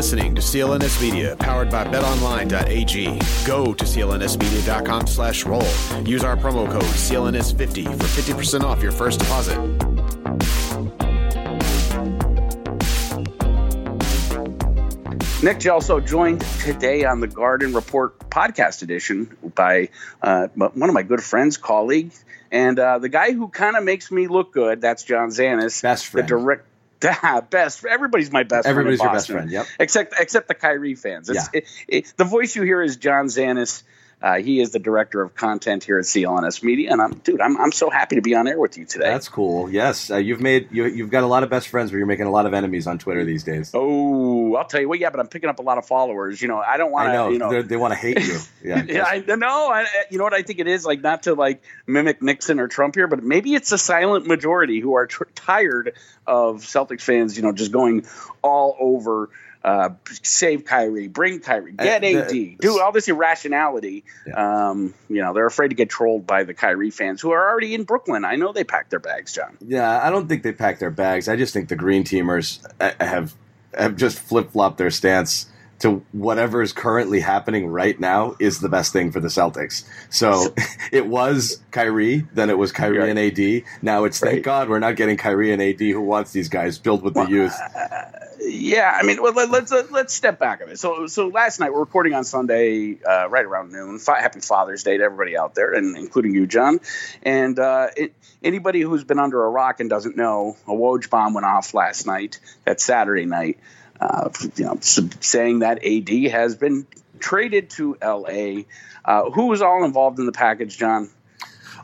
listening to CLNS Media, powered by betonline.ag. Go to clnsmedia.com slash roll. Use our promo code CLNS50 for 50% off your first deposit. Nick also joined today on the Garden Report podcast edition by uh, one of my good friends, colleague, and uh, the guy who kind of makes me look good. That's John Zannis, best friend, the direct. Best. Everybody's my best. Everybody's friend your best friend. Yep. Except except the Kyrie fans. Yeah. It, it, the voice you hear is John Zannis. Uh, he is the director of content here at CLNS Media, and I'm, dude, I'm, I'm so happy to be on air with you today. That's cool. Yes, uh, you've made you, you've got a lot of best friends, but you're making a lot of enemies on Twitter these days. Oh, I'll tell you what. Yeah, but I'm picking up a lot of followers. You know, I don't want to. You know, They're- want to hate you. Yeah, yeah, I know. I, you know what I think it is like not to like mimic Nixon or Trump here, but maybe it's a silent majority who are tired of Celtics fans, you know, just going all over. Uh, save Kyrie, bring Kyrie, get Uh, AD, the- do all this irrationality. Um, you know, they're afraid to get trolled by the Kyrie fans who are already in Brooklyn. I know they packed their bags, John. Yeah, I don't think they packed their bags. I just think the green teamers uh, have have just flip flopped their stance to whatever is currently happening right now is the best thing for the Celtics. So it was Kyrie, then it was Kyrie Right. and AD. Now it's thank God we're not getting Kyrie and AD who wants these guys build with the youth. Yeah, I mean, well, let, let's uh, let's step back a bit. So, so last night we're recording on Sunday, uh, right around noon. Fi- Happy Father's Day to everybody out there, and including you, John. And uh, it, anybody who's been under a rock and doesn't know, a Woj bomb went off last night. That Saturday night, uh, you know, saying that AD has been traded to LA. Uh, who was all involved in the package, John?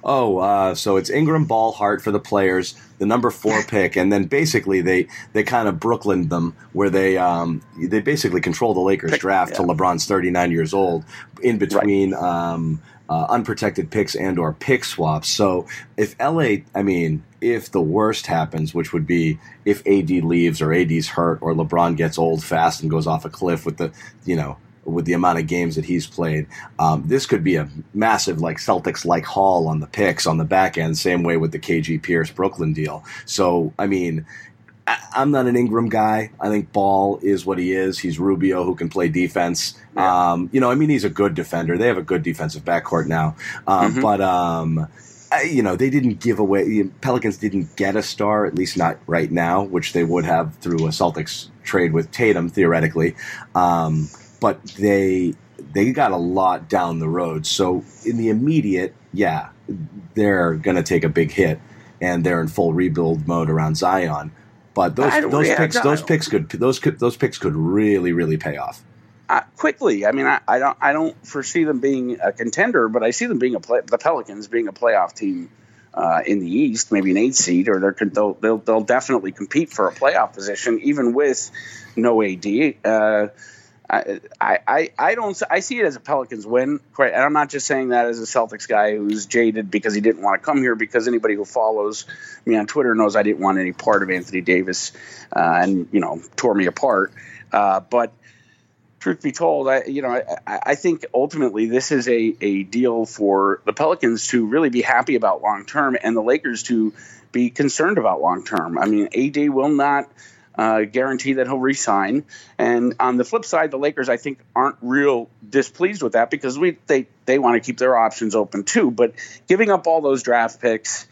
Oh, uh, so it's Ingram Ball Hart for the players, the number four pick, and then basically they they kind of Brooklyn them where they um, they basically control the Lakers Pick- draft yeah. till LeBron's thirty nine years old, in between um, uh, unprotected picks and or pick swaps. So if LA, I mean, if the worst happens, which would be if AD leaves or AD's hurt or LeBron gets old fast and goes off a cliff with the you know with the amount of games that he's played. Um, this could be a massive like Celtics like haul on the picks on the back end, same way with the KG Pierce Brooklyn deal. So I mean. I'm not an Ingram guy. I think Ball is what he is. He's Rubio who can play defense. Yeah. Um, you know, I mean, he's a good defender. They have a good defensive backcourt now. Um, Mhm. But, um, I, you know, they didn't give away, the Pelicans didn't get a star, at least not right now, which they would have through a Celtics trade with Tatum, theoretically. Um, but they they got a lot down the road. So in the immediate, yeah, they're going to take a big hit, and they're in full rebuild mode around Zion. But those those yeah, picks those picks could those could those picks could really really pay off. uh, quickly. I mean, I, I don't I don't foresee them being a contender, but I see them being a play, the Pelicans being a playoff team uh, in the East, maybe an eight seed, or they're, they'll, they'll they'll definitely compete for a playoff position, even with no AD. Uh, I, I, I don't I see it as a Pelicans win. Quite, and I'm not just saying that as a Celtics guy who's jaded because he didn't want to come here. Because anybody who follows me on Twitter knows I didn't want any part of Anthony Davis, uh, and you know tore me apart. Uh, but truth be told, I you know I, I think ultimately this is a, a deal for the Pelicans to really be happy about long term, and the Lakers to be concerned about long term. I mean, AD will not uh, guarantee that he'll resign, and on the flip side, the Lakers I think aren't real displeased with that because we they they want to keep their options open too. But giving up all those draft picks,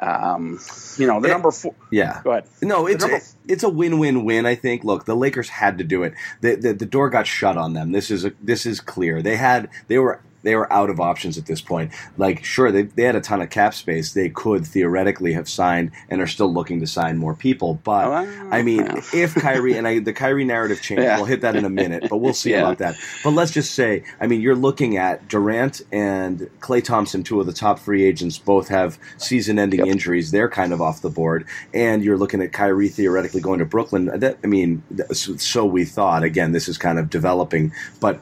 um, you know, the Yeah. number four. Yeah. Go ahead. No, it's number- a, it's a win-win-win. I think. Look, the Lakers had to do it. The, the the door got shut on them. This is a, this is clear. They had they were they were out of options at this point. Like, sure, they they had a ton of cap space. They could theoretically have signed and are still looking to sign more people. But Well, I mean, if Kyrie and I, the Kyrie narrative changed, Yeah. we'll hit that in a minute. But we'll see Yeah. about that. But let's just say, I mean, you're looking at Durant and Klay Thompson, two of the top free agents, both have season-ending Yep. injuries. They're kind of off the board, and you're looking at Kyrie theoretically going to Brooklyn. That I mean, so we thought. Again, this is kind of developing, but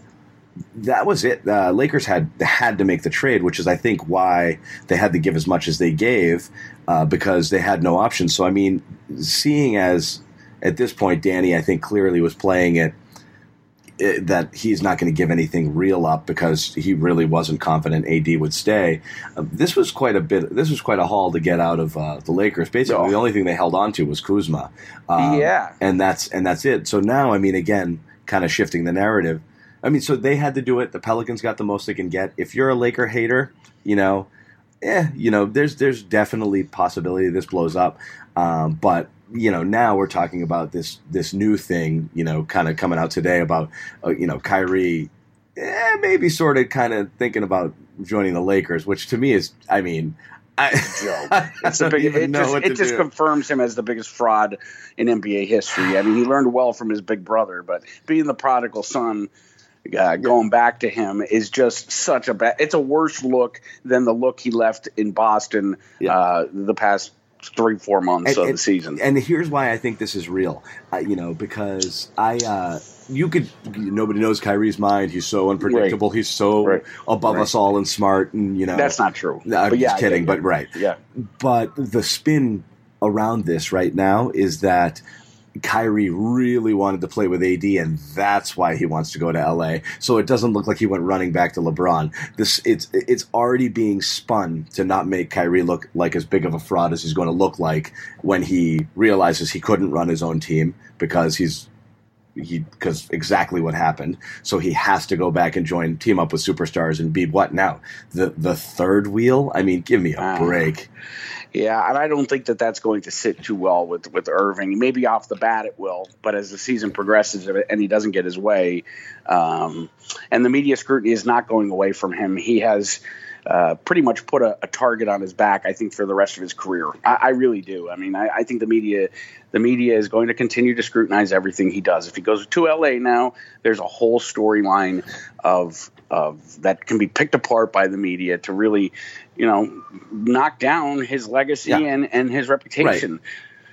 that was it. Uh, Lakers had had to make the trade, which is I think why they had to give as much as they gave uh, because they had no options. So I mean, seeing as at this point, Danny, I think clearly was playing it eh, that he's not going to give anything real up because he really wasn't confident AD would stay. Uh, this was quite a bit. This was quite a haul to get out of uh, the Lakers. Basically, the only thing they held on to was Kuzma. Um, Yeah. and that's and that's it. So now, I mean, again, kind of shifting the narrative. I mean, so they had to do it. The Pelicans got the most they can get. If you're a Laker hater, you know, eh, you know, there's there's definitely possibility this blows up. Um, but you know, now we're talking about this this new thing, you know, kind of coming out today about uh, you know Kyrie, eh, maybe sort of kind of thinking about joining the Lakers, which to me is, I mean. I, It's a big, it just, it just confirms him as the biggest fraud in NBA history. I mean, he learned well from his big brother, but being the prodigal son, uh, going back to him is just such a bad. It's a worse look than the look he left in Boston yeah. uh, the past three four months and, of and, the season. And here's why I think this is real. Uh, you know, because I uh, you could nobody knows Kyrie's mind. He's so unpredictable. Right. He's so right. above right. us all and smart. And you know that's not true. I'm but just yeah, kidding. Yeah, yeah. But right. Yeah. But the spin around this right now is that Kyrie really wanted to play with AD, and that's why he wants to go to LA. So it doesn't look like he went running back to LeBron. This it's it's already being spun to not make Kyrie look like as big of a fraud as he's going to look like when he realizes he couldn't run his own team because he's he because exactly what happened. So he has to go back and join team up with superstars and be what now the the third wheel. I mean, give me a uh, break. Yeah, and I don't think that that's going to sit too well with with Irving. Maybe off the bat it will, but as the season progresses and he doesn't get his way, um, and the media scrutiny is not going away from him, he has. Uh, pretty much put a, a, target on his back, I think, for the rest of his career. I, I really do. I mean, I, I, think the media, the media is going to continue to scrutinize everything he does. If he goes to LA now, there's a whole storyline of of that can be picked apart by the media to really you know, knock down his legacy yeah. and, and his reputation. Right.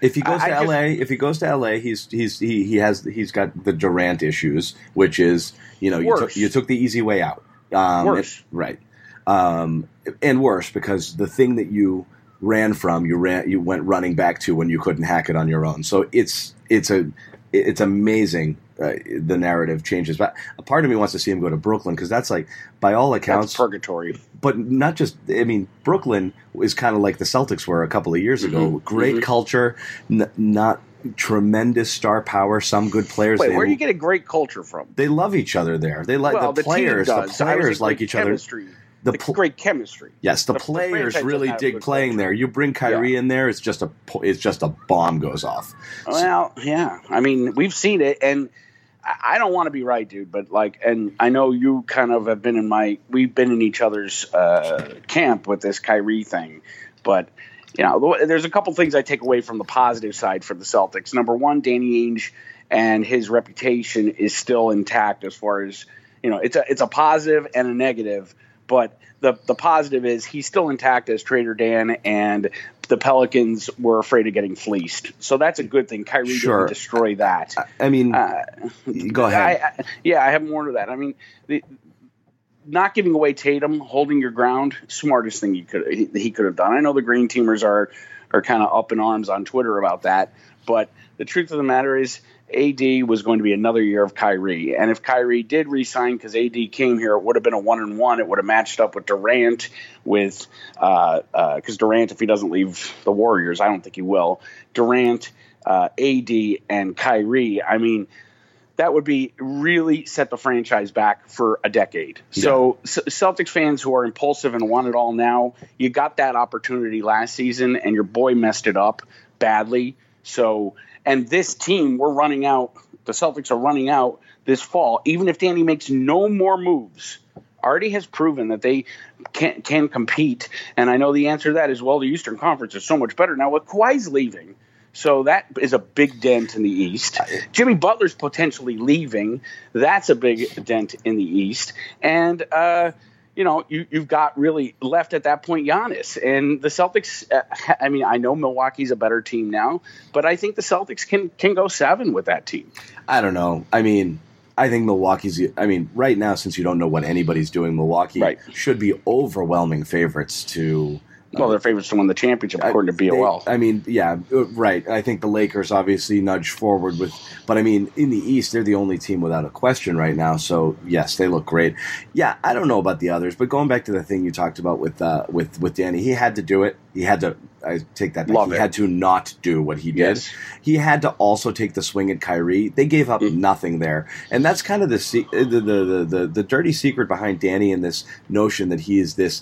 If he goes to I LA, just, if he goes to LA, he's he's he, he has he's got the Durant issues, which is you know you took, you took the easy way out. Um, worse, it, right? Um, and worse because the thing that you ran from, you ran you went running back to when you couldn't hack it on your own. So it's it's a it's amazing uh, the narrative changes. But a part of me wants to see him go to Brooklyn because that's like, by all accounts, that's purgatory. But not just. I mean, Brooklyn is kind of like the Celtics were a couple of years ago. Mm-hmm. Great mm-hmm. culture, n- not tremendous star power. Some good players. Wait, they, where do you get a great culture from? They love each other there. They like well, the, the, players. The players like each chemistry. The pl- great chemistry. Yes, the, the players the really dig playing there. You bring Kyrie yeah. in there, it's just a it's just a bomb goes off. Well, yeah. I mean, we've seen it, and I don't want to be right, dude, but like, and I know you kind of have been in my, we've been in each other's uh, camp with this Kyrie thing, but you know, there's a couple things I take away from the positive side for the Celtics. Number one, Danny Ainge and his reputation is still intact as far as you know. It's a it's a positive and a negative, but the the positive is he's still intact as Trader Dan, and the Pelicans were afraid of getting fleeced. So that's a good thing. Kyrie sure. didn't destroy that. I mean, uh, go ahead. I, I, yeah, I have more to that. I mean, the, not giving away Tatum, holding your ground, smartest thing he could he, he could have done. I know the Green Teamers are are kind of up in arms on Twitter about that, but the truth of the matter is AD was going to be another year of Kyrie. And if Kyrie did resign because AD came here, it would have been a one and one. It would have matched up with Durant, with because uh, uh, Durant, if he doesn't leave the Warriors, I don't think he will. Durant, uh, AD, and Kyrie. I mean, that would be really set the franchise back for a decade. Yeah. So, Celtics fans who are impulsive and want it all now, you got that opportunity last season, and your boy messed it up badly. So and this team, we're running out. The Celtics are running out this fall. Even if Danny makes no more moves, already has proven that they can can compete. And I know the answer to that is well, the Eastern Conference is so much better now. With Kawhi's leaving, so that is a big dent in the East. Jimmy Butler's potentially leaving. That's a big dent in the East. And uh, you know, you, you've got really left at that point Giannis. And the Celtics, uh, I mean, I know Milwaukee's a better team now, but I think the Celtics can, can go seven with that team. I don't know. I mean, I think Milwaukee's, I mean, right now, since you don't know what anybody's doing, Milwaukee right. should be overwhelming favorites to Well, they're favorites to win the championship according to BOL. They, I mean, yeah, uh, right. I think the Lakers obviously nudge forward with, but I mean, in the East, they're the only team without a question right now. So yes, they look great. Yeah, I don't know about the others, but going back to the thing you talked about with uh, with with Danny, he had to do it. He had to. I take that back. Love he it. had to not do what he did. Yes. He had to also take the swing at Kyrie. They gave up Mhm. nothing there, and that's kind of the, se- the, the the the the dirty secret behind Danny and this notion that he is this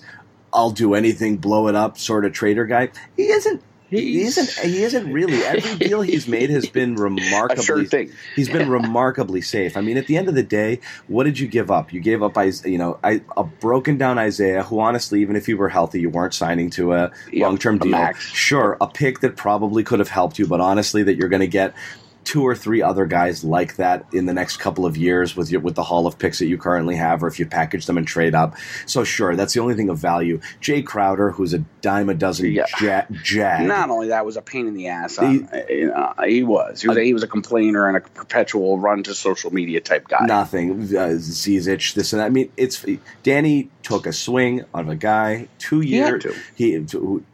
I'll do anything, blow it up sort of trader guy. He isn't. He isn't. He isn't really. Every deal he's made has been A sure thing. He's been remarkably safe. I mean, at the end of the day, what did you give up? You gave up, you know, I- a broken down Isaiah, who honestly, even if he were healthy, you weren't signing to a Yeah, long term a deal. max. Sure, a pick that probably could have helped you, but honestly, that you're going to get two or three other guys like that in the next couple of years with your, with the haul of picks that you currently have, or if you package them and trade up. So sure, that's the only thing of value. Jae Crowder, who's a dime a dozen Yeah. ja- jag. Not only that was a pain in the ass. on- you know, he was. He was. A, he was a complainer and a perpetual run to social media type guy. Nothing. Uh, Zizic, this and that. I mean, it's Danny took a swing of a guy two He years. to. He,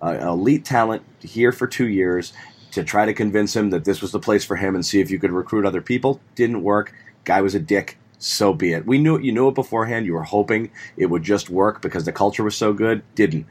uh, elite talent here for two years to try to convince him that this was the place for him and see if you could recruit other people. Didn't work. Guy was a dick. So be it. We knew it. you knew it beforehand. You were hoping it would just work because the culture was so good. Didn't.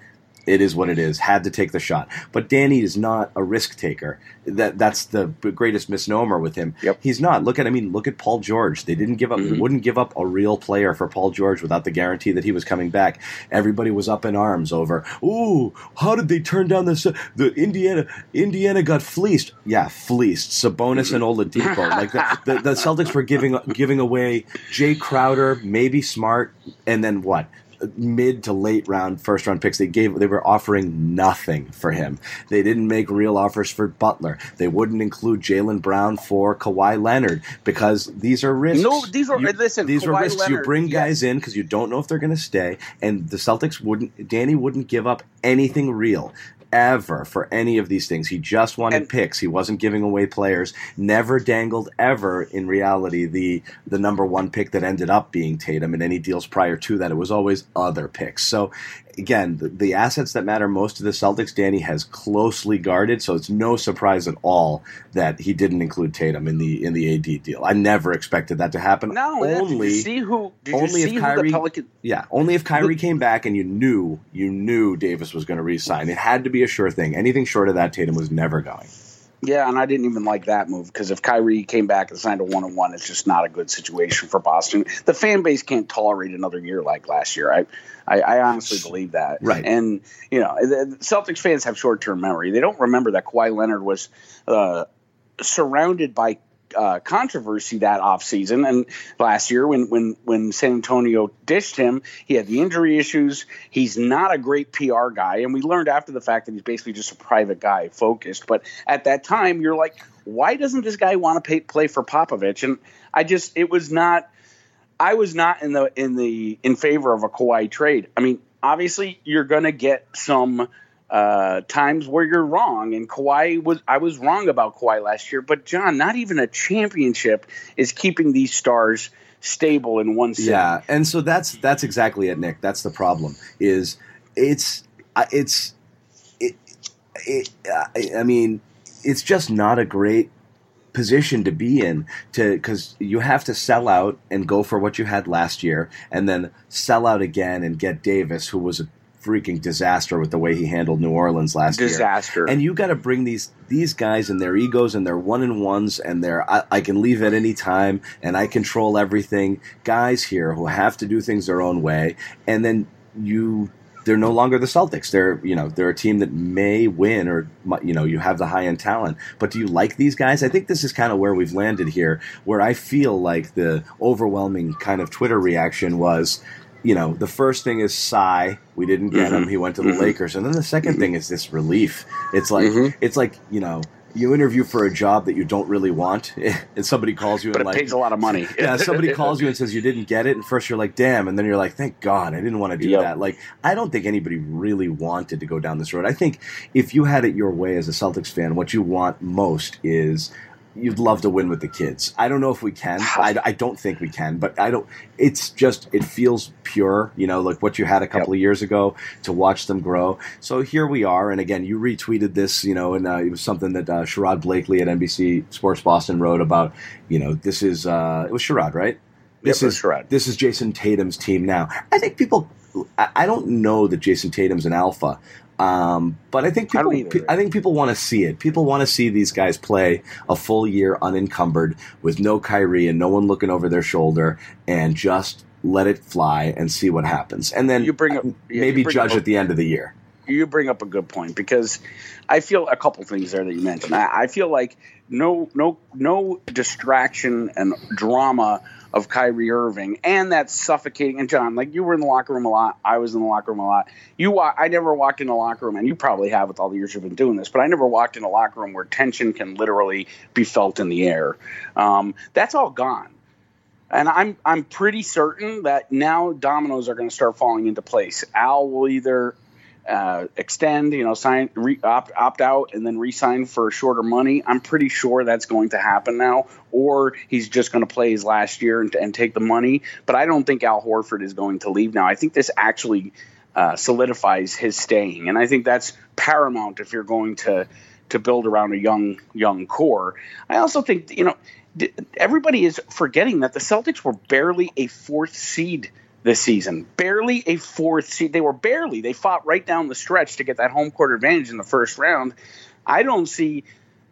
It is what it is. Had to take the shot. But Danny is not a risk taker. That that's the greatest misnomer with him. Yep. He's not. Look at I mean, look at Paul George. They didn't give up. Mhm. Wouldn't give up a real player for Paul George without the guarantee that he was coming back. Everybody was up in arms over. Ooh, how did they turn down the the Indiana? Indiana got fleeced. Yeah, fleeced. Sabonis and Oladipo. Like the, the, the Celtics were giving giving away Jae Crowder, maybe Smart, and then what? Mid to late round first round picks they gave they were offering nothing for him they didn't make real offers for butler they wouldn't include jaylen brown for Kawhi leonard because these are risks No, these are You- listen. these are Kawhi risks you Leonard, bring yes. guys in because you don't know if they're going to stay and the celtics wouldn't danny wouldn't give up anything real ever for any of these things. He just wanted And- picks. He wasn't giving away players. Never dangled ever in reality the the number one pick that ended up being tatum in any deals prior to that. It was always other picks. So again the, the assets that matter most to the celtics danny has closely guarded so it's no surprise at all that he didn't include tatum in the in the ad deal i never expected that to happen No, only you see who? Did only you if see who Kyrie- Pelican? yeah, only if Kyrie came back and you knew you knew Davis was going to re-sign. It had to be a sure thing. Anything short of that, Tatum was never going. Yeah, and I didn't even like that move because if Kyrie came back and signed a one on one, it's just not a good situation for Boston. The fan base can't tolerate another year like last year. I, I, I honestly believe that. Right. And you know, Celtics fans have short term memory. They don't remember that Kawhi Leonard was uh, surrounded by. Uh, controversy that offseason. And last year when when when San Antonio dished him he had the injury issues. He's not a great PR guy. And we learned after the fact that he's basically just a private guy focused. But at that time you're like why doesn't this guy want to pay, play for Popovich? And I just it was not I was not in the in the in favor of a Kawhi trade. I mean obviously you're going to get some uh, times where you're wrong, and Kawhi was. I was wrong about Kawhi last year, but John, not even a championship is keeping these stars stable in one city. Yeah, and so that's that's exactly it, Nick. That's the problem. Is it's it's it, it I I mean it's just not a great position to be in to because you have to sell out and go for what you had last year and then sell out again and get Davis who was a freaking disaster with the way he handled New Orleans last year disaster. and you got to bring these these guys and their egos and their one and ones and their I, I can leave at any time and I control everything. Guys here who have to do things their own way, and then you they're no longer the Celtics. They're you know they're a team that may win or you know you have the high end talent. But do you like these guys? I think this is kind of where we've landed here, where I feel like the overwhelming kind of Twitter reaction was. You know, the first thing is sigh. We didn't get him. Mhm. He went to the Mhm. Lakers, and then the 2nd Mhm. thing is this relief. It's like Mhm. it's like you know you interview for a job that you don't really want, and somebody calls you but it and like pays a lot of money. yeah, somebody calls you and says you didn't get it, and first you're like, damn, and then you're like, thank God, I didn't want to do Yep. that. Like, I don't think anybody really wanted to go down this road. I think if you had it your way as a Celtics fan, what you want most is you'd love to win with the kids. I don't know if we can. I, I don't think we can, but I don't. It's just it feels pure, you know, like what you had a couple yep. of years ago to watch them grow. So here we are, and again, you retweeted this, you know, and uh, it was something that uh, Sherrod Blakely at NBC Sports Boston wrote about. You know, this is uh, it was Sherrod, right? This yep, is Sherrod. This is Jayson Tatum's team now. I think people. I don't know that Jayson Tatum's an alpha. Um, but I think people, I, either, I think people want to see it. People want to see these guys play a full year unencumbered with no Kyrie and no one looking over their shoulder and just let it fly and see what happens. And then you bring up, yeah, maybe bring judge up, at the end of the year. You bring up a good point because I feel a couple things there that you mentioned. I, I feel like no no no distraction and drama of Kyrie Irving and that suffocating. And John, like you were in the locker room a lot, I was in the locker room a lot. You, I never walked in a locker room, and you probably have with all the years you've been doing this, but I never walked in a locker room where tension can literally be felt in the air. Um, that's all gone. And I'm I'm pretty certain that now dominoes are going to start falling into place. Al will either uh, extend, you know, sign, re, opt, opt out, and then re-sign for shorter money. I'm pretty sure that's going to happen now. Or he's just going to play his last year and, and, take the money. But I don't think Al Horford is going to leave now. I think this actually uh, solidifies his staying, and I think that's paramount if you're going to to build around a young young core. I also think you know everybody is forgetting that the Celtics were barely a fourth seed this season. Barely a fourth seed. They were barely. They fought right down the stretch to get that home court advantage in the first round. I don't see,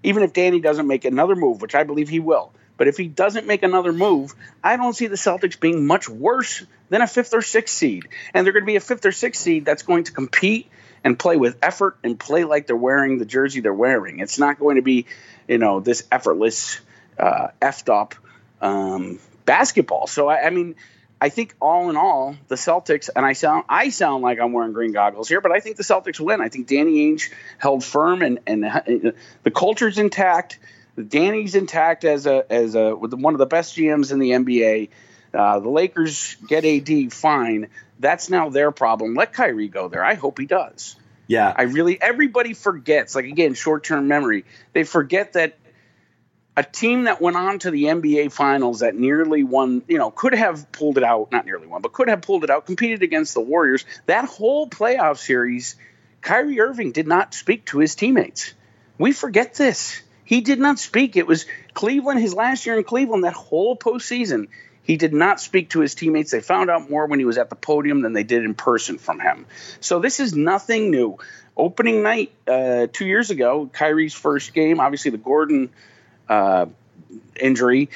even if Danny doesn't make another move, which I believe he will, but if he doesn't make another move, I don't see the Celtics being much worse than a fifth or sixth seed. And they're going to be a fifth or sixth seed that's going to compete and play with effort and play like they're wearing the jersey they're wearing. It's not going to be, you know, this effortless, uh, effed up um, basketball. So, I, I mean, I think all in all, the Celtics, and I sound I sound like I'm wearing green goggles here, but I think the Celtics win. I think Danny Ainge held firm, and and the culture's intact. Danny's intact as a as a one of the best GMs in the NBA. Uh, the Lakers get AD fine. That's now their problem. Let Kyrie go there. I hope he does. Yeah, I really. Everybody forgets. Like again, short term memory. They forget that a team that went on to the NBA Finals that nearly won, you know, could have pulled it out, not nearly won, but could have pulled it out, competed against the Warriors. That whole playoff series, Kyrie Irving did not speak to his teammates. We forget this. He did not speak. It was Cleveland, his last year in Cleveland, that whole postseason. He did not speak to his teammates. They found out more when he was at the podium than they did in person from him. So this is nothing new. Opening night uh, two years ago, Kyrie's first game, obviously the Gordon uh, injury.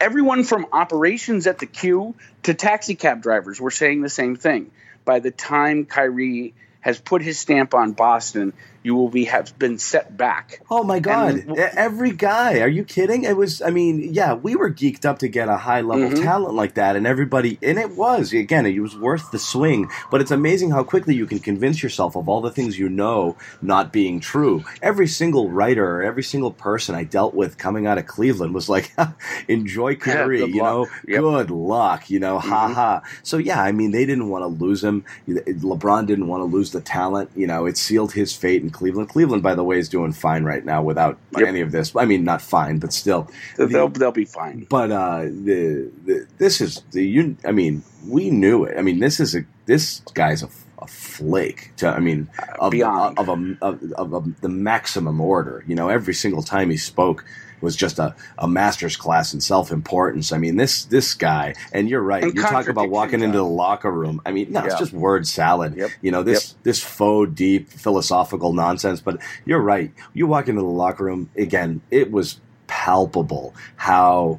Everyone from operations at the Q to taxi cab drivers were saying the same thing. By the time Kyrie has put his stamp on Boston, you will be have been set back. Oh my god! And, Every guy, are you kidding? It was. I mean, yeah, we were geeked up to get a high level mm-hmm. talent like that, and everybody, and it was again, it was worth the swing. But it's amazing how quickly you can convince yourself of all the things you know not being true. Every single writer, every single person I dealt with coming out of Cleveland was like, "Enjoy Kyrie," yeah, you know, yep. good luck, you know, mm-hmm. ha ha. So yeah, I mean, they didn't want to lose him. LeBron didn't want to lose the talent. You know, it sealed his fate Cleveland. Cleveland, by the way, is doing fine right now without yep. any of this. I mean, not fine, but still, they'll the, they'll be fine. But uh, the, the this is the you. I mean, we knew it. I mean, this is a this guy's a, a flake. To, I mean, of, Beyond. of, a, of, of a, the maximum order. You know, every single time he spoke was just a, a master's class in self importance. I mean, this this guy, and you're right. And you talk about walking into the locker room. I mean, no, yeah. it's just word salad. Yep. You know, this yep. this faux deep philosophical nonsense. But you're right. You walk into the locker room again. It was palpable how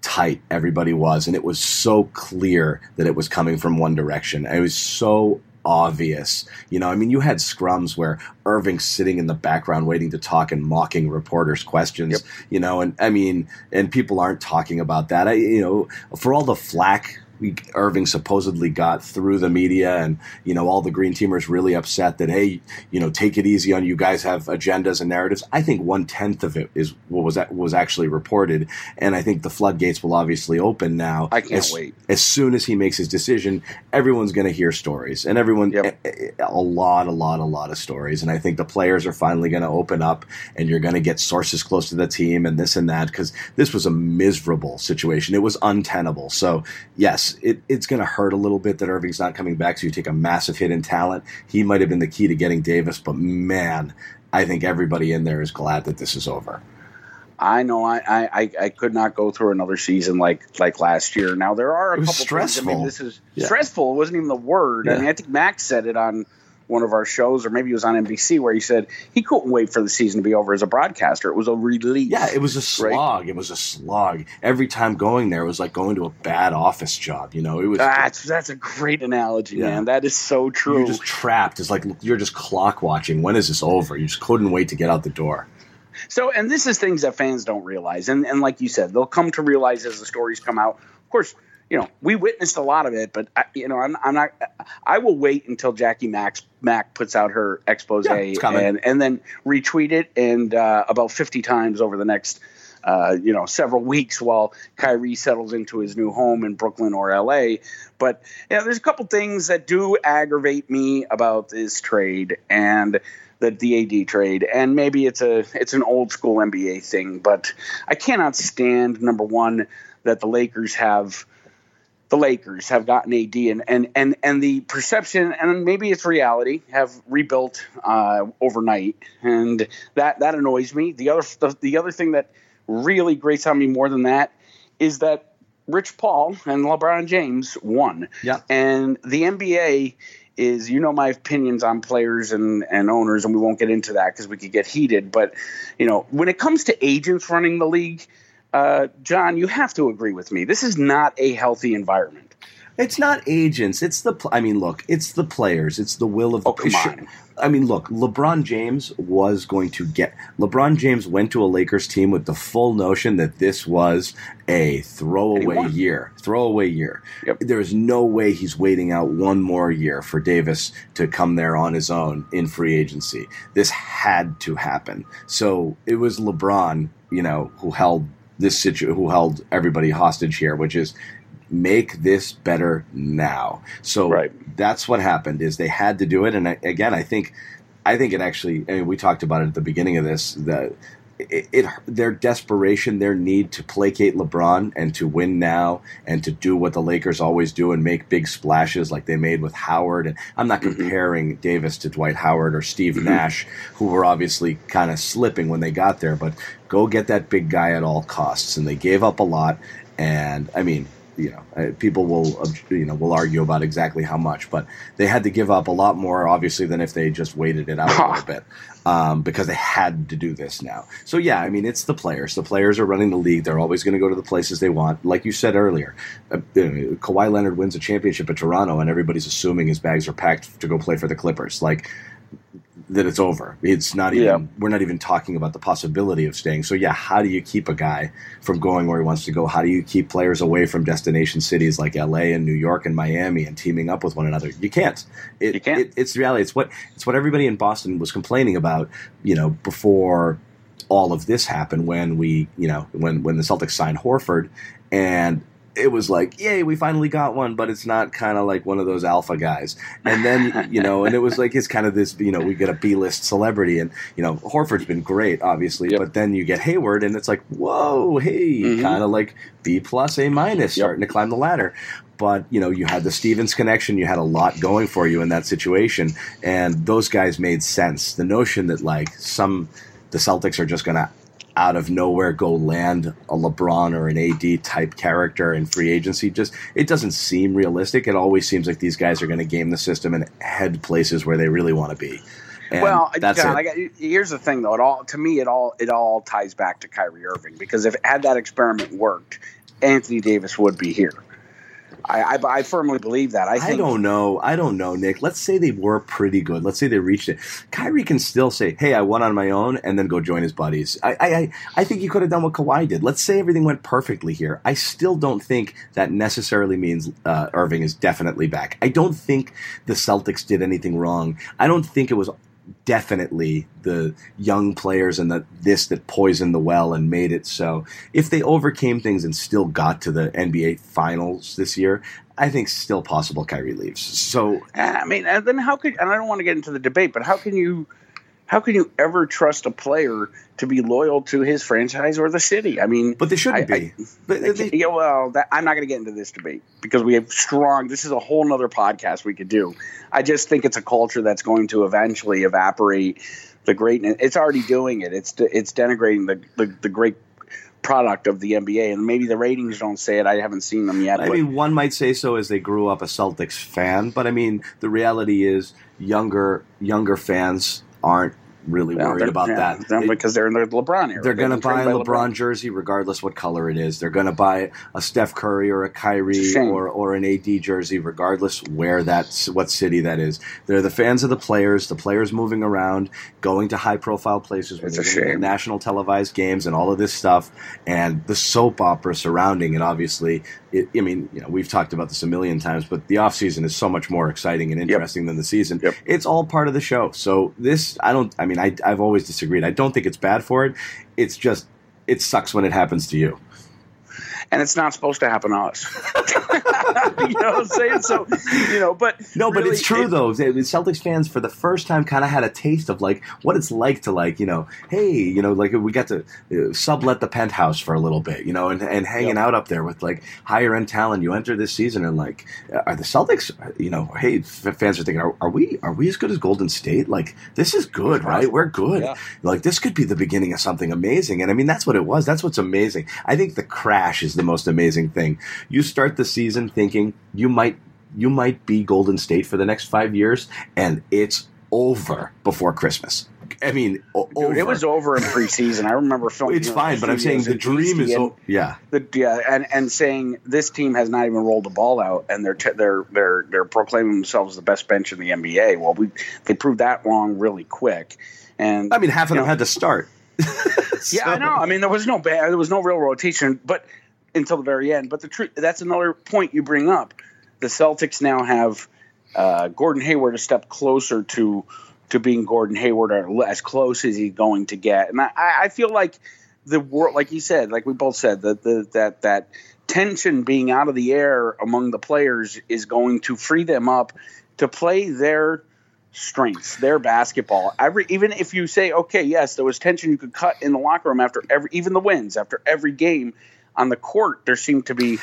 tight everybody was and it was so clear that it was coming from one direction it was so obvious. You know, I mean, you had scrums where Irving's sitting in the background waiting to talk and mocking reporters' questions. Yep. You know, and I mean, and people aren't talking about that. I, you know, for all the flack Irving supposedly got through the media, and you know all the Green Teamers really upset that hey, you know, take it easy on you guys have agendas and narratives. I think one tenth of it is what was was actually reported, and I think the floodgates will obviously open now. I can't as, wait. As soon as he makes his decision, everyone's going to hear stories, and everyone Yep. a, a lot, a lot, a lot of stories, and I think the players are finally going to open up, and you're going to get sources close to the team and this and that because this was a miserable situation. It was untenable. So yes, it, it's going to hurt a little bit that Irving's not coming back. So you take a massive hit in talent. He might have been the key to getting Davis, but man, I think everybody in there is glad that this is over. I know I, I, I- could not go through another season like like last year. Now there are a couple Things, I mean, stressful. this is Yeah. stressful. It wasn't even the word. I mean, I think Max said it on one of our shows, or maybe it was on NBC, where he said he couldn't wait for the season to be over as a broadcaster. It was a relief. Yeah, it was a slog. It was a slog. Every time going there, it was like going to a bad office job. You know, it was. That's that's a great analogy, Yeah. man. That is so true. You're just trapped. It's like you're just clock watching. When is this over? You just couldn't wait to get out the door. So, and this is things that fans don't realize, and and like you said, they'll come to realize as the stories come out. Of course, you know we witnessed a lot of it, but I, you know I'm, I'm not. I will wait until Jackie Max Mac puts out her expose Yeah, and and then retweet it and uh, about 50 times over the next. Uh, you know, several weeks while Kyrie settles into his new home in Brooklyn or LA. But yeah, there's a couple things that do aggravate me about this trade and the DAD trade, and maybe it's a it's an old school NBA thing, but I cannot stand number one that the Lakers have the Lakers have gotten AD and and and and the perception and maybe it's reality have rebuilt uh, overnight, and that that annoys me. The other the, the other thing that really grates on me more than that is that Rich Paul and LeBron James won. Yeah. And the NBA is, you know, my opinions on players and, and owners, and we won't get into that because we could get heated. But, you know, when it comes to agents running the league, uh, John, you have to agree with me. This is not a healthy environment. It's not agents. It's the. Pl- I mean, look. It's the players. It's the will of the. Oh, come sure- on. I mean, look. LeBron James was going to get. LeBron James went to a Lakers team with the full notion that this was a throwaway year. Throwaway year. Yep. There is no way he's waiting out one more year for Davis to come there on his own in free agency. This had to happen. So it was LeBron, you know, who held this situ- who held everybody hostage here, which is make this better now. So Right. that's what happened is they had to do it. And I, again, I think, I think it actually, I mean, we talked about it at the beginning of this, that it, it, their desperation, their need to placate LeBron and to win now and to do what the Lakers always do and make big splashes like they made with Howard. And I'm not mm-hmm. comparing Davis to Dwight Howard or Steve mm-hmm. Nash, who were obviously kind of slipping when they got there, but go get that big guy at all costs. And they gave up a lot. And I mean, you know, people will, you know, will argue about exactly how much, but they had to give up a lot more, obviously, than if they just waited it out a little bit, um, because they had to do this now. So yeah, I mean, it's the players. The players are running the league. They're always going to go to the places they want. Like you said earlier, uh, uh, Kawhi Leonard wins a championship at Toronto, and everybody's assuming his bags are packed to go play for the Clippers. Like that it's over. It's not even. Yeah. We're not even talking about the possibility of staying. So yeah, how do you keep a guy from going where he wants to go? How do you keep players away from destination cities like L.A. and New York and Miami and teaming up with one another? You can't. It, You can't. It, it's reality. It's what it's what everybody in Boston was complaining about. You know, before all of this happened, when we, you know, when when the Celtics signed Horford, and it was like, yay, we finally got one, but it's not kind of like one of those alpha guys. And then, you know, and it was like, it's kind of this, you know, we get a B list celebrity. And, you know, Horford's been great, obviously, Yep. but then you get Hayward, and it's like, whoa, hey, Mhm. kind of like B plus, A minus, Yep. starting to climb the ladder. But, you know, you had the Stevens connection, you had a lot going for you in that situation. And those guys made sense. The notion that, like, some, the Celtics are just going to out of nowhere go land a LeBron or an AD type character in free agency. Just it doesn't seem realistic. It always seems like these guys are going to game the system and head places where they really want to be. And well, that's John. I got, here's the thing, though. It all to me, it all it all ties back to Kyrie Irving because if had that experiment worked, Anthony Davis would be here. I, I, I firmly believe that. I, I don't know. I don't know, Nick. Let's say they were pretty good. Let's say they reached it. Kyrie can still say, "Hey, I won on my own," and then go join his buddies. I, I, I think he could have done what Kawhi did. Let's say everything went perfectly here. I still don't think that necessarily means uh, Irving is definitely back. I don't think the Celtics did anything wrong. I don't think it was definitely the young players and the this that poisoned the well and made it so. If they overcame things and still got to the NBA finals this year, I think still possible Kyrie leaves. So eh, I mean, and then how could and I don't want to get into the debate, but how can you how can you ever trust a player to be loyal to his franchise or the city? I mean, but they shouldn't I, be. I, but they, yeah, well, that, I'm not going to get into this debate because we have strong. This is a whole nother podcast we could do. I just think it's a culture that's going to eventually evaporate the greatness. It's already doing it. It's it's denigrating the, the, the great product of the NBA, and maybe the ratings don't say it. I haven't seen them yet. I mean, one might say so as they grew up a Celtics fan, but I mean, the reality is younger younger fans aren't really Yeah, worried about yeah, that. because they're in the LeBron era. They're going to buy a by LeBron, jersey regardless what color it is. They're going to buy a Steph Curry or a Kyrie a or, or an AD jersey regardless where that's what city that is. They're the fans of the players, the players moving around, going to high profile places where It's a going to get shame. national televised games and all of this stuff and the soap opera surrounding it obviously it, I mean, you know, we've talked about this a million times, but the off season is so much more exciting and interesting than the season. Yep. It's all part of the show. So this, I don't. I mean, I, I've always disagreed. I don't think it's bad for it. It's just it sucks when it happens to you. And it's not supposed to happen to us. you know what I'm saying? So, you know, but No, but really, it's true it- though. The Celtics fans, for the first time, kind of had a taste of like what it's like to like, you know, hey, you know, like we got to uh, sublet the penthouse for a little bit, you know, and, and hanging Yep. out up there with like higher end talent. You enter this season and like, are the Celtics, you know, hey, fans are thinking, are, are we are we as good as Golden State? Like this is good, right? We're good. Yeah. Like this could be the beginning of something amazing. And I mean, that's what it was. That's what's amazing. I think the crash is the most amazing thing. You start the season thinking you might you might be Golden State for the next five years, and it's over before Christmas. I mean, Dude, over. it was over in preseason. I remember filming. It's fine, but I'm saying the dream is. Yeah, the, yeah, and and saying this team has not even rolled the ball out, and they're t- they're they're they're proclaiming themselves the best bench in the NBA. Well, we they proved that wrong really quick, and I mean, half of them know, had to start. Yeah, I know. I mean, there was no bad, there was no real rotation, but until the very end. But the truth, that's another point you bring up. The Celtics now have uh, Gordon Hayward a step closer to to being Gordon Hayward, or as close as he's going to get. And I, I feel like the world, like you said, like we both said, that the that that tension being out of the air among the players is going to free them up to play their strengths, their basketball. Every even if you say, okay, yes, there was tension you could cut in the locker room after every even the wins after every game. On the court, there seemed to be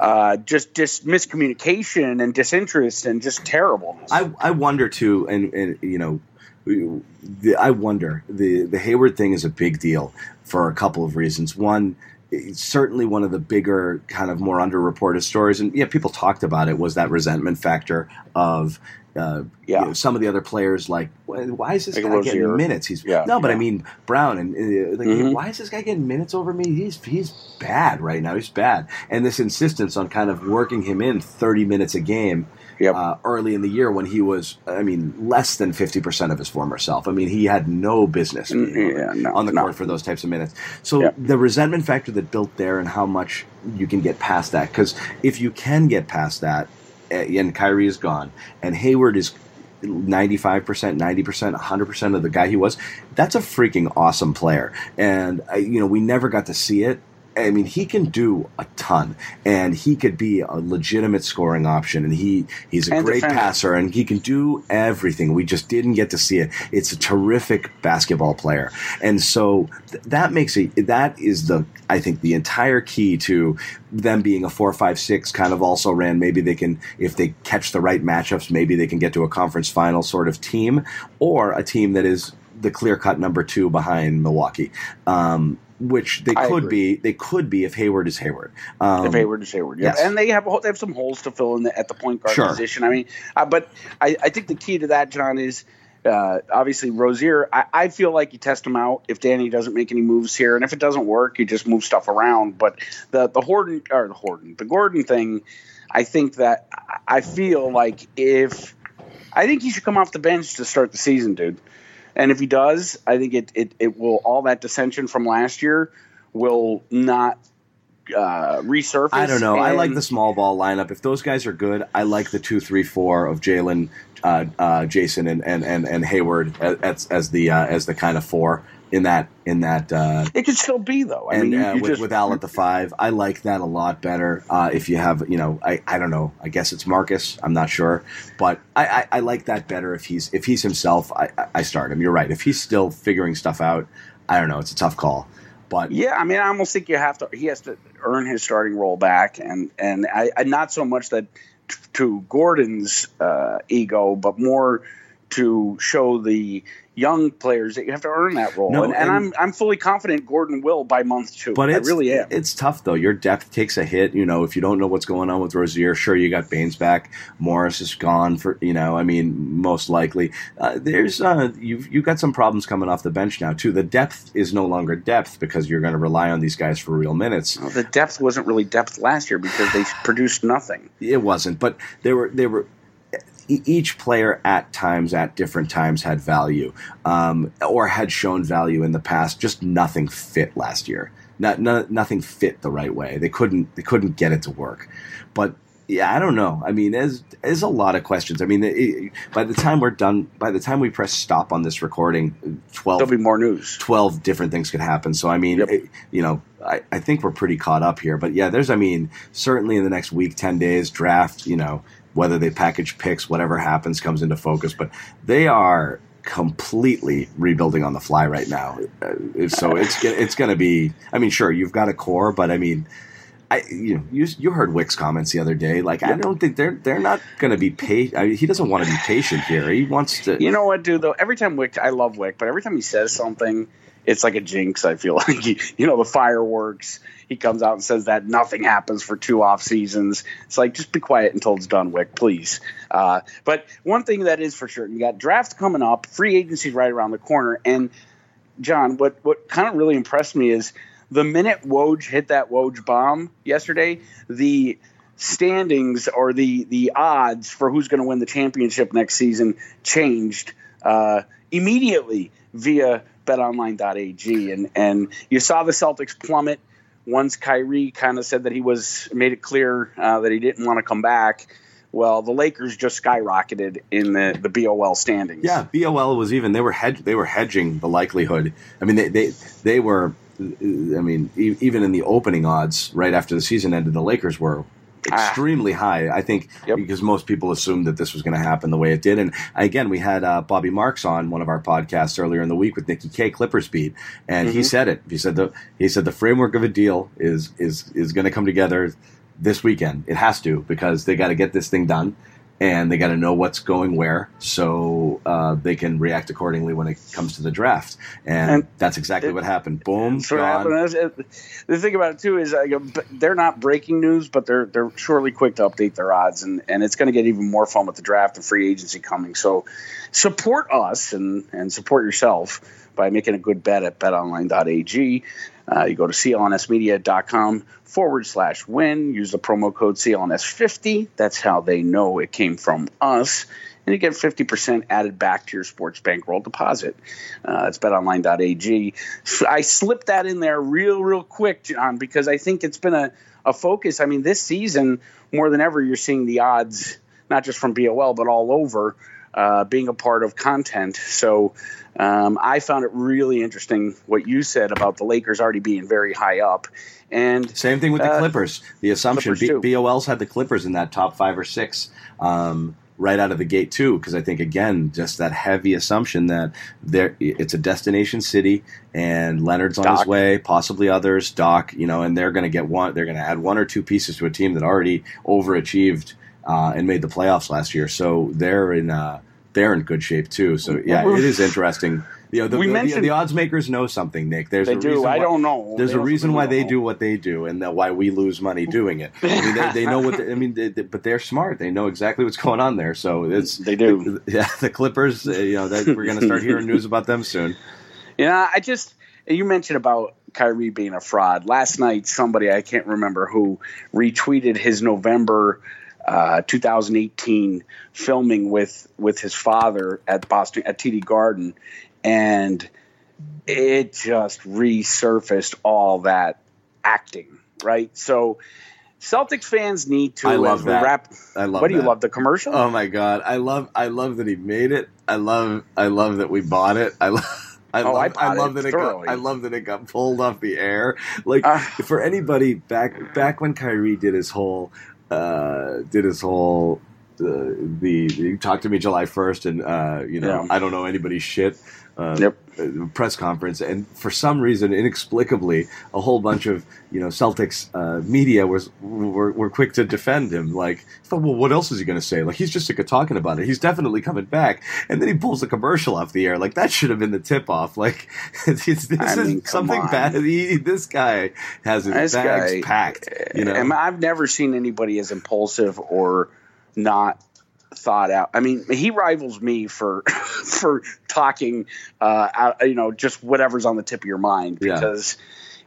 uh, just just miscommunication and disinterest and just terribleness. I, I wonder too, and, and you know, the, I wonder the the Hayward thing is a big deal for a couple of reasons. One, it's certainly one of the bigger, kind of more underreported stories, and yeah, people talked about it was that resentment factor of. Uh, Yeah. you know, some of the other players like, why, why is this Like guy Rozier. getting minutes? He's Yeah, no, but I mean Brown and uh, like, Mhm. why is this guy getting minutes over me? He's he's bad right now. He's bad, and this insistence on kind of working him in thirty minutes a game Yep. uh, early in the year when he was, I mean, less than 50% of his former self. I mean, he had no business being Mm, yeah, no, on the no. court for those types of minutes. So Yeah. the resentment factor that built there and how much you can get past that. Because if you can get past that, and Kyrie is gone, and Hayward is 95%, 90%, 100% of the guy he was, that's a freaking awesome player. And, I, you know, we never got to see it. I mean, he can do a ton, and he could be a legitimate scoring option. And he he's a And great defender. passer, and he can do everything. We just didn't get to see it. It's a terrific basketball player, and so th- that makes it. That is the I think the entire key to them being a four, five, six kind of also ran. Maybe they can, if they catch the right matchups, maybe they can get to a conference final sort of team, or a team that is the clear cut number two behind Milwaukee. Um, which they I could agree. be, they could be if Hayward is Hayward. Um, if Hayward is Hayward, yeah. yes. and they have they have some holes to fill in the, at the point guard Sure. position. I mean, uh, but I, I think the key to that, John, is uh, obviously Rozier, I, I, feel like you test him out if Danny doesn't make any moves here, and if it doesn't work, you just move stuff around. But the the Horton or the Horton, the Gordon thing, I think that I feel like if I think he should come off the bench to start the season, dude. And if he does, I think it it, it will all that dissension from last year will not uh, resurface. I don't know. I like the small ball lineup. If those guys are good, I like the two, three, four of Jaylen, uh, uh, Jayson, and, and, and, and Hayward as, as the uh, as the kind of four in that in that. Uh, it could still be though. I and, mean, uh, with, just, with Al at the five, I like that a lot better. Uh, if you have, you know, I, I don't know. I guess it's Marcus. I'm not sure, but I, I, I like that better if he's if he's himself. I, I start him. You're right. If he's still figuring stuff out, I don't know. It's a tough call. But yeah, I mean, I almost think you have to. He has to earn his starting role back, and and I, I not so much that t- to Gordon's uh, ego, but more to show the young players that you have to earn that role. No, and, and, and, I'm I'm fully confident Gordon will by month two. But I really am. It's tough though. Your depth takes a hit. You know, if you don't know what's going on with Rozier, sure you got Baynes back. Morris is gone for you know. I mean, most likely uh, there's uh, you've you got some problems coming off the bench now too. The depth is no longer depth because you're going to rely on these guys for real minutes. Well, the depth wasn't really depth last year because they produced nothing. It wasn't, but they were they were each player at times at different times had value um, or had shown value in the past. Just nothing fit last year. Not, not, nothing fit the right way. They couldn't they couldn't get it to work. But yeah i don't know. I mean there's there's a lot of questions. I mean it, by the time we're done by the time we press stop on this recording 12 there'll be more news. 12 different things could happen. So i mean yep. it, you know I, I think we're pretty caught up here. But yeah there's i mean certainly in the next week 10 days draft you know whether they package picks, whatever happens comes into focus. But they are completely rebuilding on the fly right now. Uh, so it's it's going to be. I mean, sure, you've got a core, but I mean. I you know you, you heard Wyc's comments the other day. Like I don't think they're they're not going to be patient. he doesn't want to be patient here. He wants to. You know what, dude? Though every time Wyc, I love Wyc, but every time he says something, it's like a jinx. I feel like he, you know the fireworks. He comes out and says that nothing happens for two off seasons. It's like just be quiet until it's done, Wyc, please. Uh, but one thing that is for sure, you got drafts coming up, free agency right around the corner, and John, what what kind of really impressed me is the minute Woj hit that Woj bomb yesterday, the standings or the the odds for who's going to win the championship next season changed uh, immediately via betonline.ag and and you saw the Celtics plummet once Kyrie kind of said that he was made it clear uh, that he didn't want to come back. Well, the Lakers just skyrocketed in the, the BOL standings. Yeah, BOL was even they were hedge, they were hedging the likelihood. I mean, they they, they were. I mean, even in the opening odds, right after the season ended, the Lakers were extremely ah. high. I think yep. because most people assumed that this was going to happen the way it did. And again, we had uh, Bobby Marks on one of our podcasts earlier in the week with Nikki K, Clippers beat, and mm-hmm. he said it. He said the he said the framework of a deal is is is going to come together this weekend. It has to because they got to get this thing done and they got to know what's going where so uh, they can react accordingly when it comes to the draft. And, and that's exactly it, what happened. Boom, gone. Happened. The thing about it too is uh, they're not breaking news, but they're they're surely quick to update their odds, and, and it's going to get even more fun with the draft and free agency coming. So support us and and support yourself by making a good bet at betonline.ag. Uh, you go to clnsmedia.com forward slash win. Use the promo code CLNS50. That's how they know it came from us. And you get 50% added back to your sports bankroll deposit. Uh, it's betonline.ag. I slipped that in there real, real quick, John, because I think it's been a, a focus. I mean, this season, more than ever, you're seeing the odds, not just from BOL, but all over, uh, being a part of content. So um, I found it really interesting what you said about the Lakers already being very high up. And same thing with the uh, Clippers. The assumption Clippers B- BOL's had the Clippers in that top five or six. Um, right out of the gate too because I think again just that heavy assumption that there it's a destination city and Leonard's on Doc. his way, possibly others, Doc, you know, and they're going to get one, they're going to add one or two pieces to a team that already overachieved uh, and made the playoffs last year, so they're in uh, they're in good shape too. So yeah, it is interesting You know, the, We the, mentioned- the, odds makers know something, Nick. There's They a do. reason I why- don't know. There's They a reason why they know. do what they do, and that why we lose money doing it. I mean, they, they know what. I mean, they, they- but they're smart. They know exactly what's going on there. So it's They do. yeah, the Clippers. Uh, you know, that we're going to start hearing news about them soon. Yeah, I just you mentioned about Kyrie being a fraud. Last night, somebody I can't remember who retweeted his November uh, 2018 filming with with his father at Boston at TD Garden, and it just resurfaced all that acting. Right, so. Celtics fans need to I love that. wrap. I love What do you that. love? The commercial? Oh my god, I love I love that he made it. I love I love that we bought it. I love. I Oh, love, I I, love it that it got. I love that it got pulled off the air. Like Ah. for anybody back back when Kyrie did his whole uh, did his whole uh, the you talked to me July first and uh, you know Yeah. I don't know anybody's shit. Uh, Yep. press conference, and for some reason, inexplicably, a whole bunch of you know Celtics uh, media was were, were quick to defend him. Like, well, what else is he going to say? Like, he's just sick of talking about it. He's definitely coming back, and then he pulls a commercial off the air. Like, that should have been the tip off. Like, this I is mean, come something on. bad. He, this guy has his This bags guy- packed. You know, And I've never seen anybody as impulsive or not thought out. I mean, he rivals me for for talking, uh, out, you know, just whatever's on the tip of your mind Yeah. because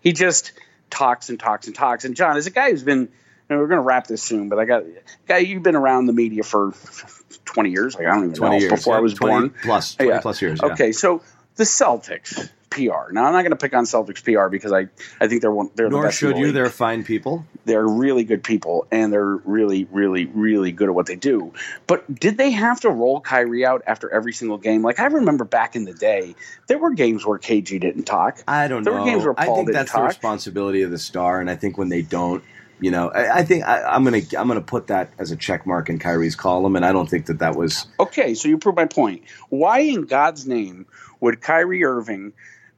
he just talks and talks and talks. And John is a guy who's been. And we're going to wrap this soon, but I got guy. You've been around the media for twenty years. Like I don't even know years before yeah, I was 20 born. plus twenty Yeah. plus years. Yeah. Okay, so the Celtics PR. Now I'm not going to pick on Celtics PR because I, I think they're one. They're the Nor best should you. league They're fine people. they're really good people and they're really, really, really good at what they do. But did they have to roll Kyrie out after every single game? Like I remember back in the day, there were games where KG didn't talk. I don't There were know. games where I think that's the responsibility of the star, and I think when they don't, you know, I, I think I, I'm gonna I'm gonna put that as a check mark in Kyrie's column, and I don't think that that was. Okay, so you prove my point. Why in God's name would Kyrie Irving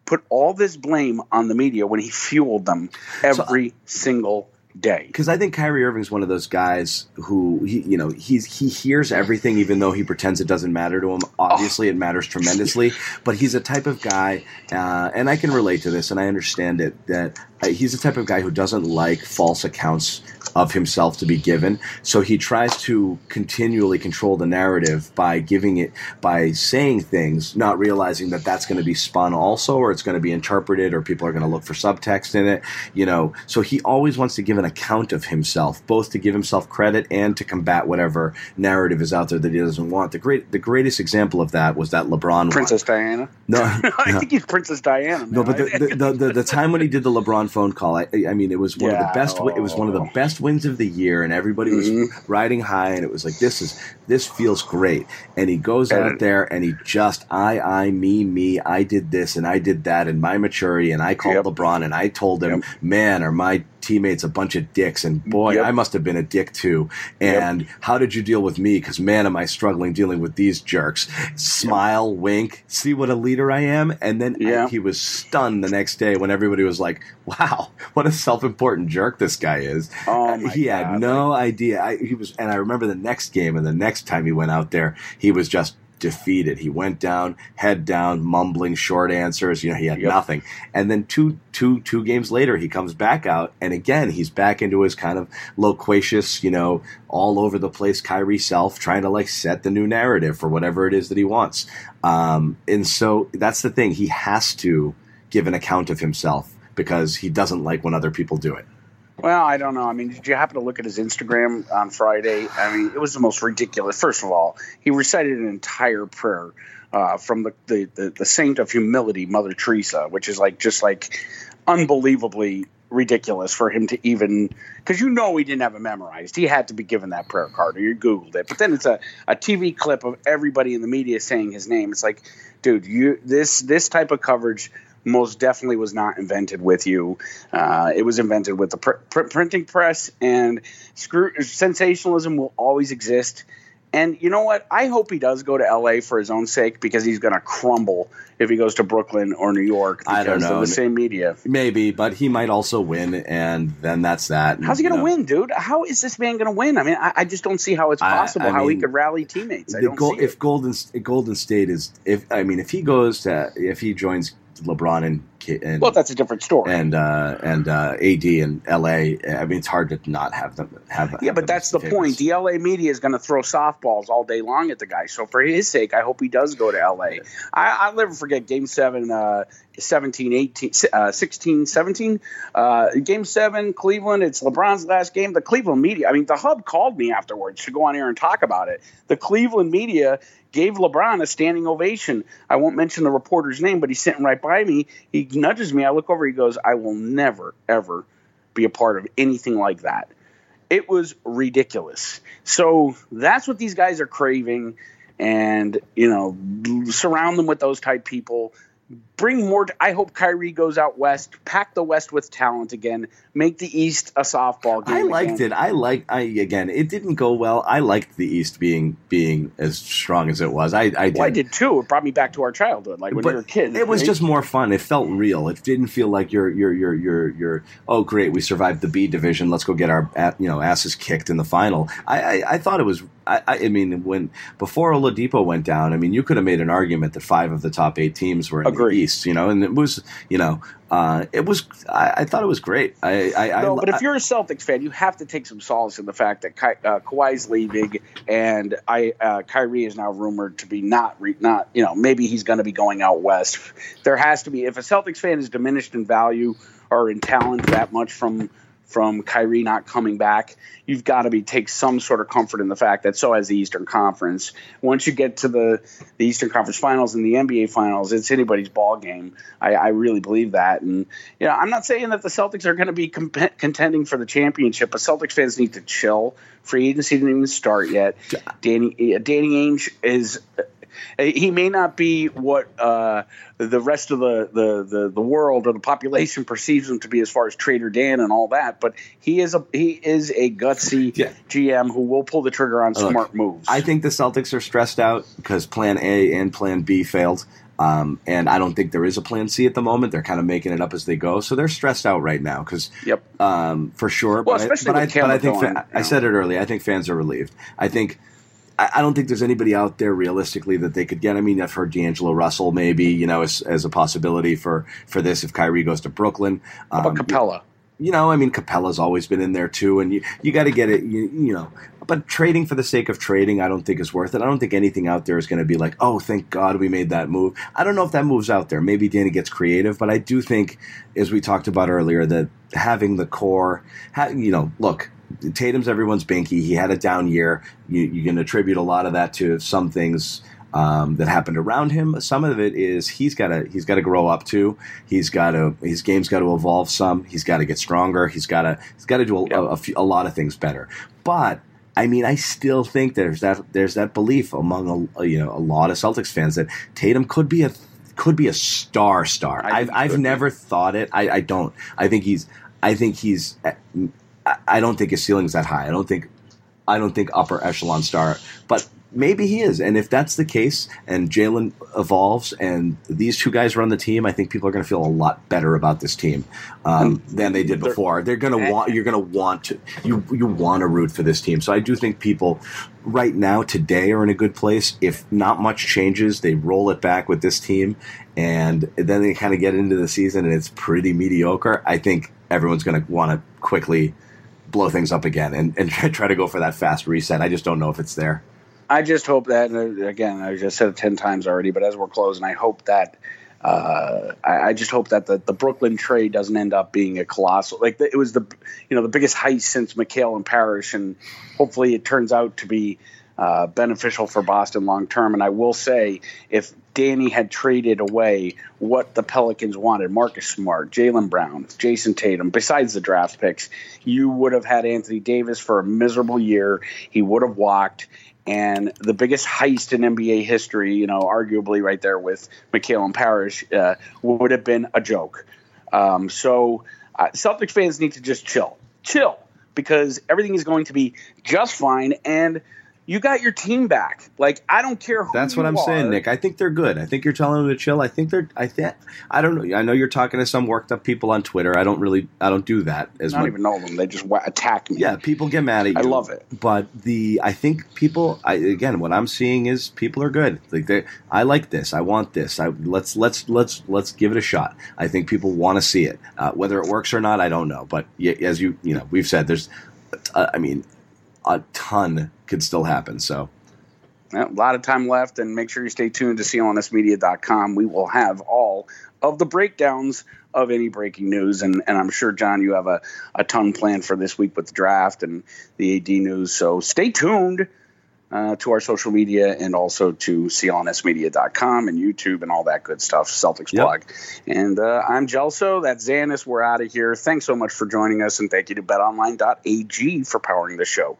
put all this blame on the media when he fueled them every single day? Because I think Kyrie Irving's one of those guys who he, you know, he's he hears everything, even though he pretends it doesn't matter to him. Obviously, it matters tremendously. But he's a type of guy, uh, and I can relate to this, and I understand it. That uh, he's the type of guy who doesn't like false accounts of himself to be given. So he tries to continually control the narrative by giving it by saying things, not realizing that that's going to be spun also, or it's going to be interpreted, or people are going to look for subtext in it. You know, so he always wants to give an account of himself, both to give himself credit and to combat whatever narrative is out there that he doesn't want. The great, the greatest example of that was that LeBron Princess one. Diana. No, I think he's Princess Diana. No, but the, the, the, the, the time when he did the LeBron phone call, I, I mean, it was one of the best. It was one of the oh. best wins of the year, and everybody was Mhm. riding high, and it was like this is this feels great. And he goes out there and he just I, I, me, me, I did this and I did that, and my maturity, and I called Yep. LeBron and I told him, man, are my teammates a bunch of dicks, and boy, Yep. I must have been a dick too. Yep. And how did you deal with me? Because man, am I struggling dealing with these jerks. Smile, wink, see what a leader I am, and then Yeah. he was stunned the next day when everybody was like, "Wow, what a self-important jerk this guy is." Oh he had no idea. I, he was, and I remember the next game and the next time he went out there, he was just defeated. He went down, head down, mumbling short answers. You know, he had Yep. nothing. And then two, two, two games later, he comes back out, and again, he's back into his kind of loquacious, you know, all over the place Kyrie self, trying to like set the new narrative for whatever it is that he wants. Um, and so that's the thing. He has to give an account of himself because he doesn't like when other people do it. Well, I don't know. I mean, did you happen to look at his Instagram on Friday? I mean, it was the most ridiculous. First of all, he recited an entire prayer uh, from the, the, the, the saint of humility, Mother Teresa, which is like just like unbelievably ridiculous for him to even because you know he didn't have it memorized. He had to be given that prayer card, or you googled it. But then it's a, a TV clip of everybody in the media saying his name. It's like, dude, you this this type of coverage most definitely was not invented with you. Uh, it was invented with the pr- pr- printing press, and screw sensationalism will always exist. And you know what? I hope he does go to LA for his own sake because he's going to crumble if he goes to Brooklyn or New York because I don't know. of the same media. Maybe, but he might also win, and then that's that. How's he going to You know, win, dude? How is this man going to win? I mean, I, I just don't see how it's possible I how he could rally teammates. I don't see it. if Golden Golden State is if I mean if he goes to if he joins LeBron and and Well, that's a different story. and uh, and uh, AD in LA, I mean it's hard to not have them have. yeah, but that's the point. The LA media is going to throw softballs all day long at the guy. So for his sake, I hope he does go to LA. I, I'll never forget Game Seven, uh, 17, 18, uh, 16, 17. Uh, game Seven, Cleveland. It's LeBron's last game. The Cleveland media. I mean, the Hub called me afterwards to go on air and talk about it. The Cleveland media gave LeBron a standing ovation. I won't mention the reporter's name, but he's sitting right by me. He nudges me. I look over. He goes, "I will never, ever be a part of anything like that." It was ridiculous. So that's what these guys are craving, and you know, surround them with those type people. Bring more. I hope Kyrie goes out west, pack the West with talent again, make the East a softball game. I liked again. it. I like. I again, it didn't go well. I liked the East being being as strong as it was. I I did. Well, I did too. It brought me back to our childhood, like when but we were a kid. it was right? just more fun. It felt real. It didn't feel like you're you're you're you're you're oh great we survived the B division. Let's go get our you know asses kicked in the final. I I, I thought it was. I, I mean when before Oladipo went down, I mean you could have made an argument that five of the top eight teams were in Agreed. the East. You know, and it was you know uh, it was. I, I thought it was great. I I, No, but if you're a Celtics fan, you have to take some solace in the fact that Ky- uh, Kawhi's leaving, and I uh, Kyrie is now rumored to be not re- not you know maybe he's going to be going out west. There has to be if a Celtics fan is diminished in value or in talent that much from from Kyrie not coming back, you've got to be take some sort of comfort in the fact that so has the Eastern Conference. Once you get to the, the Eastern Conference Finals and the NBA Finals, it's anybody's ball game. I, I really believe that, and you know, I'm not saying that the Celtics are going to be comp- contending for the championship, but Celtics fans need to chill. Free agency didn't even start yet. Danny Danny Ainge is. Uh, He may not be what uh, the rest of the, the, the, the world or the population perceives him to be as far as Trader Dan and all that, but he is a he is a gutsy Yeah. GM who will pull the trigger on Look, smart moves. I think the Celtics are stressed out because Plan A and Plan B failed. Um, and I don't think there is a Plan C at the moment. They're kind of making it up as they go, so they're stressed out right now. Because Yep. um, for sure. Well, but especially I, but, I, but I think fa- I said it earlier. I think fans are relieved. I think I, I don't think there's anybody out there realistically that they could get. I mean, I've heard D'Angelo Russell maybe you know as, as a possibility for for this if Kyrie goes to Brooklyn. How about Um, Capela? you know, I mean, Capela's always been in there too, and you you got to get it, you, you know. But trading for the sake of trading, I don't think is worth it. I don't think anything out there is going to be like, oh, thank God we made that move. I don't know if that move's out there. Maybe Danny gets creative, but I do think, as we talked about earlier, that having the core, ha- you know, look. Tatum's everyone's binky. He had a down year. You, you can attribute a lot of that to some things um, that happened around him. Some of it is he's got to he's got to grow up too. He's got to his game's got to evolve some. He's got to get stronger. He's got to he's got to do a, a, a few- a lot of things better. But I mean, I still think there's that there's that belief among a, you know a lot of Celtics fans that Tatum could be a could be a star star. I I've I've be. never thought it. I, I don't. I think he's. I think he's. I, don't think his ceiling's that high. I don't think. I don't think upper echelon star, but maybe he is. And if that's the case, and Jaylen evolves, and these two guys run the team, I think people are going to feel a lot better about this team um, than they did before. They're going to want. You're going to want to. You you want to root for this team. So I do think people right now today are in a good place. If not much changes, they roll it back with this team, and then they kind of get into the season and it's pretty mediocre. I think everyone's going to want to quickly blow things up again and, and try to go for that fast reset. I just don't know if it's there. I just hope that uh, again. I just said it ten times already, but as we're closing, I hope that uh, I, I just hope that the, the Brooklyn trade doesn't end up being a colossal. Like the, it was the you know the biggest heist since McHale and Parish, and hopefully it turns out to be uh, beneficial for Boston long term. And I will say, if Danny had traded away what the Pelicans wanted, Marcus Smart, Jaylen Brown, Jayson Tatum, besides the draft picks, you would have had Anthony Davis for a miserable year. He would have walked. And the biggest heist in NBA history, you know, arguably right there with McHale and Parish, uh, would have been a joke. Um, so uh, Celtics fans need to just chill, chill, because everything is going to be just fine. And you got your team back. Like I don't care. That's what I'm are. saying, Nick. I think they're good. I think you're telling them to chill. I think they're. I think I don't know. I know you're talking to some worked up people on Twitter. I don't really. I don't do that as I don't much. even know them. They just attack me. Yeah, people get mad at you. I love it. But the I think people. I again, what I'm seeing is people are good. Like they, I like this. I want this. I let's let's let's let's give it a shot. I think people want to see it. Uh, whether it works or not, I don't know. But y- as you you know, we've said there's. Uh, I mean, a ton could still happen. So. A lot of time left, and make sure you stay tuned to clnsmedia.com. We will have all of the breakdowns of any breaking news, and, and I'm sure, John, you have a, a ton planned for this week with the draft and the AD news. So stay tuned uh, to our social media and also to clnsmedia.com and YouTube and all that good stuff, Celtics Yep. blog. And uh, I'm Gelso. That's Zannis. We're out of here. Thanks so much for joining us, and thank you to betonline.ag for powering the show.